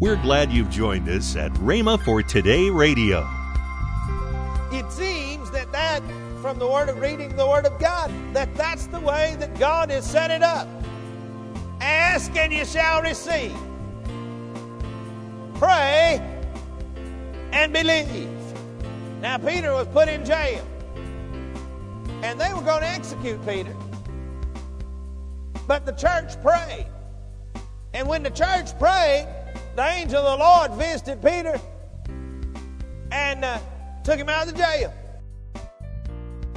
We're glad you've joined us at Rhema for Today Radio. It seems that that, from the word of reading the Word of God, that that's the way that God has set it up. Ask and you shall receive. Pray and believe. Now, Peter was put in jail, and they were going to execute Peter. But the church prayed. And when the church prayed, the angel of the Lord visited Peter and uh, took him out of the jail.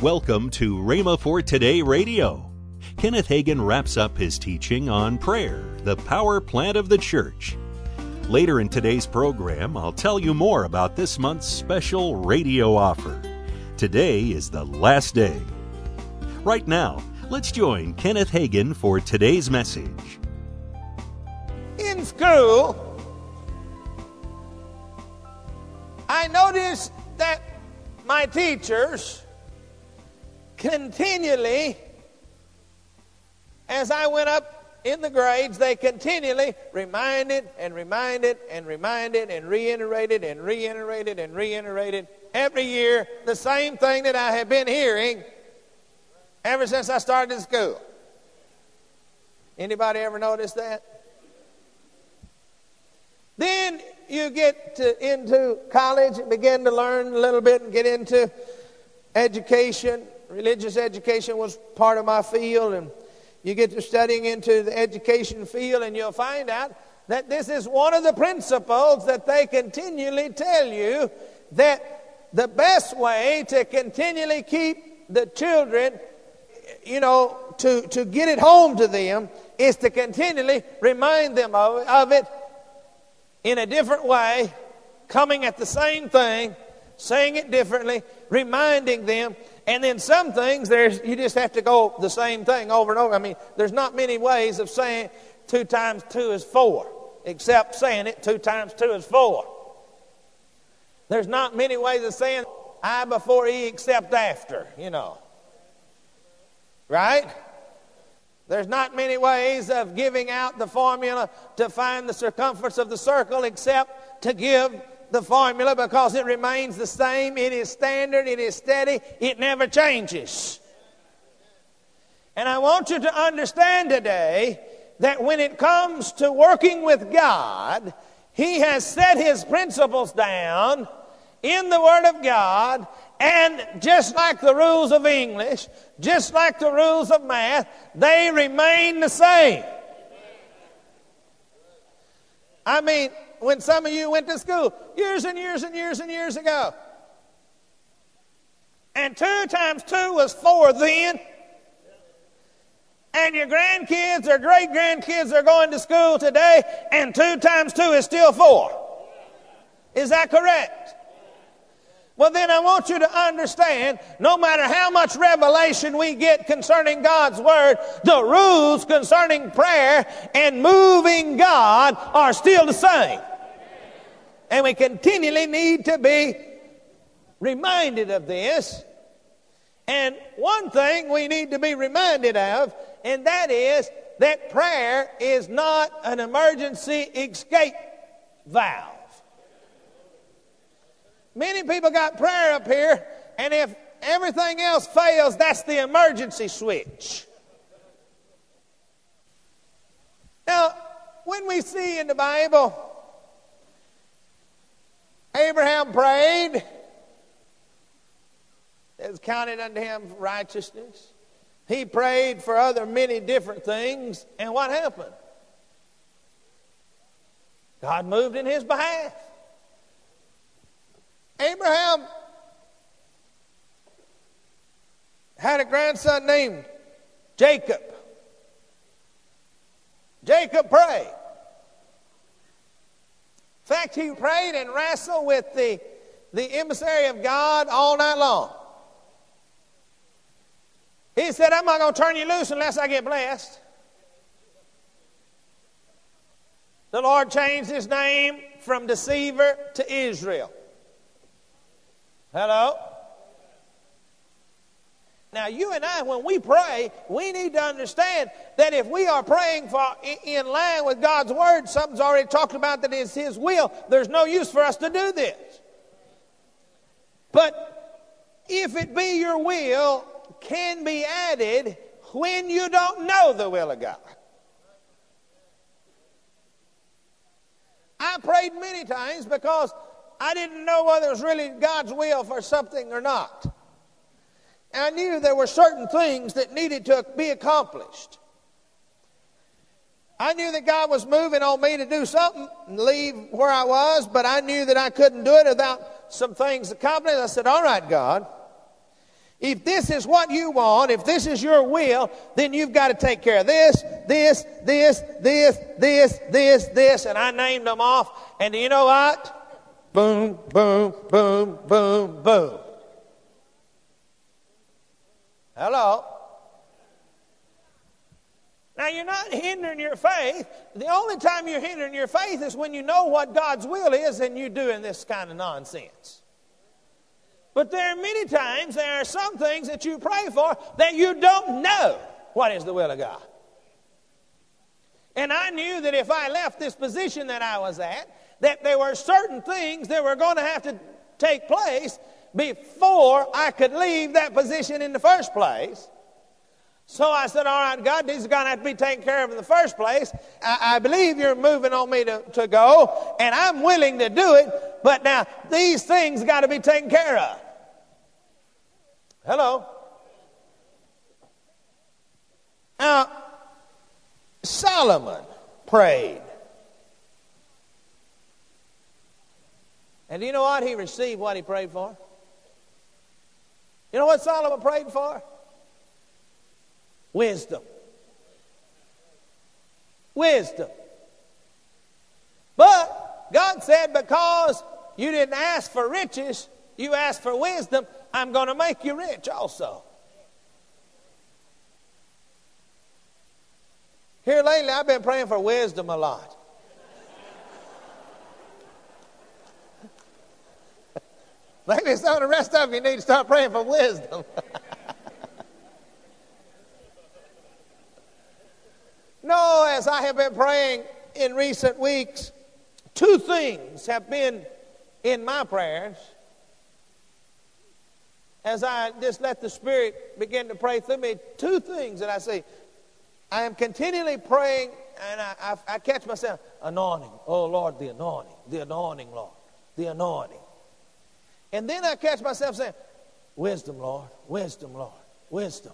Welcome to Rhema for Today Radio. Kenneth Hagin wraps up his teaching on prayer, the power plant of the church. Later in today's program, I'll tell you more about this month's special radio offer. Today is the last day. Right now, let's join Kenneth Hagin for today's message. In school, I noticed that my teachers continually, as I went up in the grades, they continually reminded and reminded and reminded and reiterated and reiterated and reiterated every year the same thing that I have been hearing ever since I started school. Anybody ever notice that? Then you get to, into college and begin to learn a little bit and get into education. Religious education was part of my field, and you get to studying into the education field, and you'll find out that this is one of the principles that they continually tell you that the best way to continually keep the children, you know, to, to get it home to them is to continually remind them of, of it in a different way, coming at the same thing, saying it differently, reminding them. And then some things, there's you just have to go the same thing over and over. I mean, there's not many ways of saying two times two is four, except saying it two times two is four. There's not many ways of saying I before E except after, you know. Right? There's not many ways of giving out the formula to find the circumference of the circle except to give the formula because it remains the same. It is standard, it is steady, it never changes. And I want you to understand today that when it comes to working with God, He has set His principles down in the Word of God, and just like the rules of English, just like the rules of math, they remain the same. I mean, when some of you went to school years and years and years and years ago, and two times two was four then, and your grandkids or great grandkids are going to school today, and two times two is still four. Is that correct? Well, then I want you to understand no matter how much revelation we get concerning God's Word, the rules concerning prayer and moving God are still the same. And we continually need to be reminded of this. And one thing we need to be reminded of, and that is that prayer is not an emergency escape valve. Many people got prayer up here, and if everything else fails, that's the emergency switch. Now, when we see in the Bible, Abraham prayed, it was counted unto him righteousness. He prayed for other many different things, and what happened? God moved in his behalf. Abraham had a grandson named Jacob. Jacob prayed. In fact, he prayed and wrestled with the, the emissary of God all night long. He said, I'm not going to turn you loose unless I get blessed. The Lord changed his name from deceiver to Israel. Hello? Now, you and I, when we pray, we need to understand that if we are praying for in line with God's word, something's already talked about that is His will. There's no use for us to do this. But if it be your will, can be added when you don't know the will of God. I prayed many times because I didn't know whether it was really God's will for something or not. I knew there were certain things that needed to be accomplished. I knew that God was moving on me to do something and leave where I was, but I knew that I couldn't do it without some things accomplished. I said, All right, God, if this is what you want, if this is your will, then you've got to take care of this, this, this, this, this, this, this. And I named them off. And you know what? Boom, boom, boom, boom, boom. Hello? Now, you're not hindering your faith. The only time you're hindering your faith is when you know what God's will is and you're doing this kind of nonsense. But there are many times, there are some things that you pray for that you don't know what is the will of God. And I knew that if I left this position that I was at, that there were certain things that were going to have to take place before I could leave that position in the first place. So I said, All right, God, these are going to have to be taken care of in the first place. I, I, believe you're moving on me to, to go, and I'm willing to do it, but now these things got to be taken care of. Hello? Now, Solomon prayed. And do you know what? He received what he prayed for. You know what Solomon prayed for? Wisdom. Wisdom. But God said, because you didn't ask for riches, you asked for wisdom, I'm going to make you rich also. Here lately, I've been praying for wisdom a lot. Maybe some of the rest of you need to start praying for wisdom. no, as I have been praying in recent weeks, two things have been in my prayers as I just let the Spirit begin to pray through me, two things that I see. I am continually praying, and I, I, I catch myself, anointing. Oh, Lord, the anointing, the anointing, Lord, the anointing. And then I catch myself saying, Wisdom, Lord, wisdom, Lord, wisdom.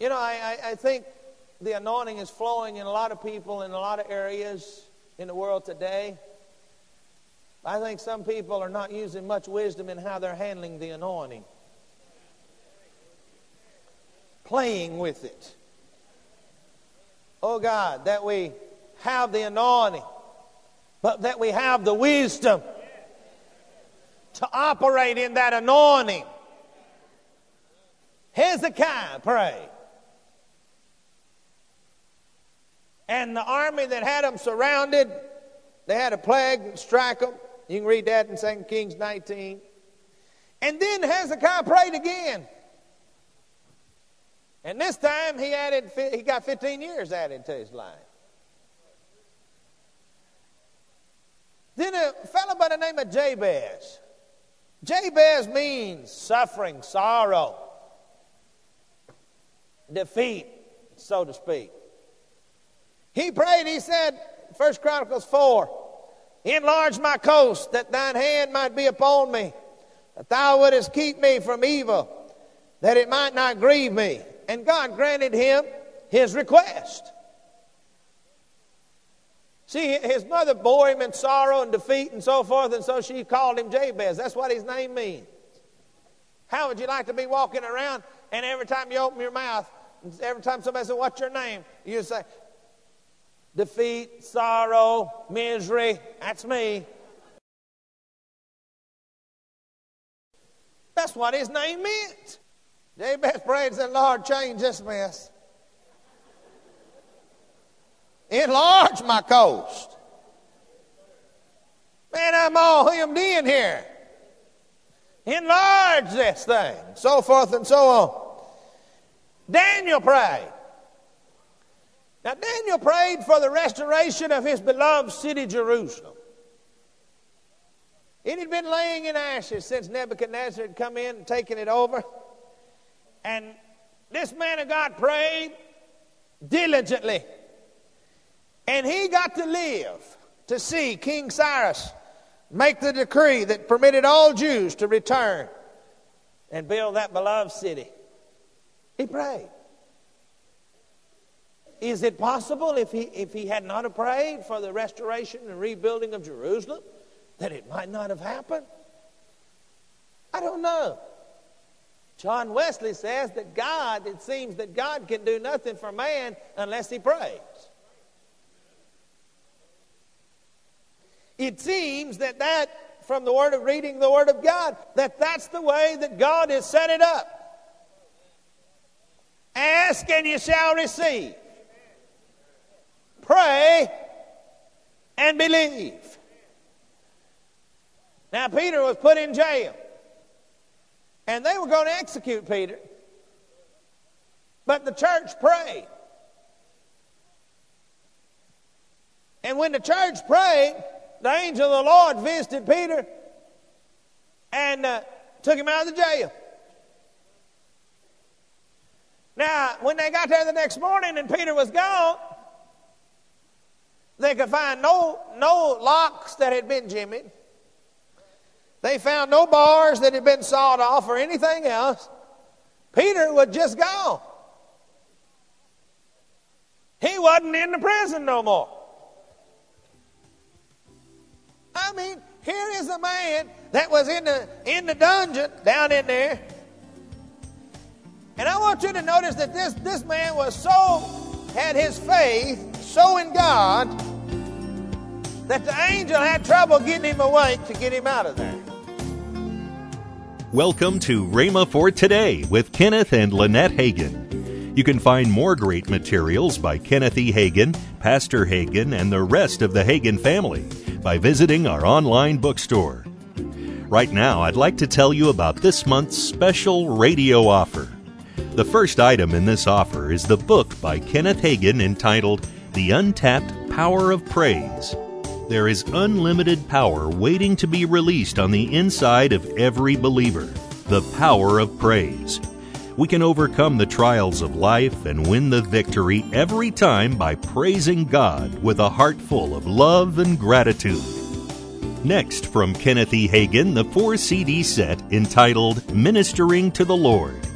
You know, I, I, I think the anointing is flowing in a lot of people in a lot of areas in the world today. I think some people are not using much wisdom in how they're handling the anointing, playing with it. Oh God, that we have the anointing, but that we have the wisdom to operate in that anointing. Hezekiah prayed. And the army that had them surrounded, they had a plague strike them. You can read that in 2 Kings 19. And then Hezekiah prayed again. And this time he added, he got 15 years added to his life. Then a fellow by the name of Jabez. Jabez means suffering, sorrow, defeat, so to speak. He prayed, he said, First Chronicles 4, Enlarge my coast, that thine hand might be upon me, that thou wouldest keep me from evil, that it might not grieve me. And God granted him his request. His mother bore him in sorrow and defeat and so forth, and so she called him Jabez. That's what his name means. How would you like to be walking around and every time you open your mouth, every time somebody says, What's your name? You say, defeat, sorrow, misery. That's me. That's what his name meant. Jabez prayed and said, Lord, change this mess. Enlarge my coast. Man, I'm all hemmed in here. Enlarge this thing, so forth and so on. Daniel prayed. Now, Daniel prayed for the restoration of his beloved city, Jerusalem. It had been laying in ashes since Nebuchadnezzar had come in and taken it over. And this man of God prayed diligently. And he got to live to see King Cyrus make the decree that permitted all Jews to return and build that beloved city. He prayed. Is it possible if he, if he had not prayed for the restoration and rebuilding of Jerusalem that it might not have happened? I don't know. John Wesley says that God, it seems that God can do nothing for man unless he prays. It seems that that, from the word of reading the Word of God, that that's the way that God has set it up. Ask and you shall receive. Pray and believe. Now, Peter was put in jail, and they were going to execute Peter. But the church prayed. And when the church prayed, the angel of the Lord visited Peter and uh, took him out of the jail. Now, when they got there the next morning and Peter was gone, they could find no, no locks that had been jimmied. They found no bars that had been sawed off or anything else. Peter was just gone. He wasn't in the prison no more. Mean, here is a man that was in the in the dungeon down in there. And I want you to notice that this, this man was so had his faith so in God that the angel had trouble getting him awake to get him out of there. Welcome to Rhema for Today with Kenneth and Lynette Hagin. You can find more great materials by Kenneth E. Hagin, Pastor Hagin, and the rest of the Hagin family by visiting our online bookstore. Right now, I'd like to tell you about this month's special radio offer. The first item in this offer is the book by Kenneth Hagin entitled The Untapped Power of Praise. There is unlimited power waiting to be released on the inside of every believer. The power of praise. We can overcome the trials of life and win the victory every time by praising God with a heart full of love and gratitude. Next, from Kenneth E. Hagin, the four CD set entitled Ministering to the Lord.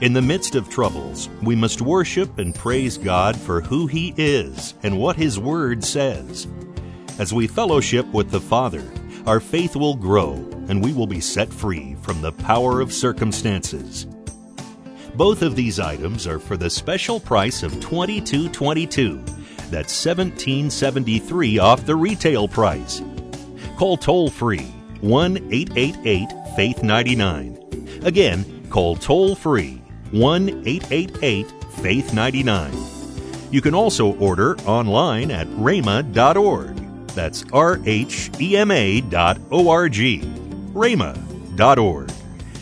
In the midst of troubles, we must worship and praise God for who He is and what His Word says. As we fellowship with the Father, our faith will grow and we will be set free from the power of circumstances. Both of these items are for the special price of $22.22. That's $17.73 off the retail price. Call toll free 1 888 Faith 99. Again, call toll free 1 888 Faith 99. You can also order online at rhema.org. That's R H E M A dot O R G. rhema.org.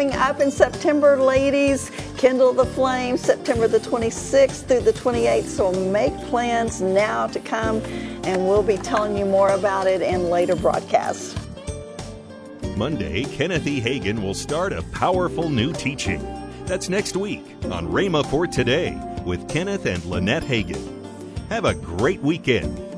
coming up in September, ladies. Kindle the Flame, September the 26th through the 28th. So make plans now to come, and we'll be telling you more about it in later broadcasts. Monday, Kenneth E. Hagin will start a powerful new teaching. That's next week on Rhema for Today with Kenneth and Lynette Hagin. Have a great weekend.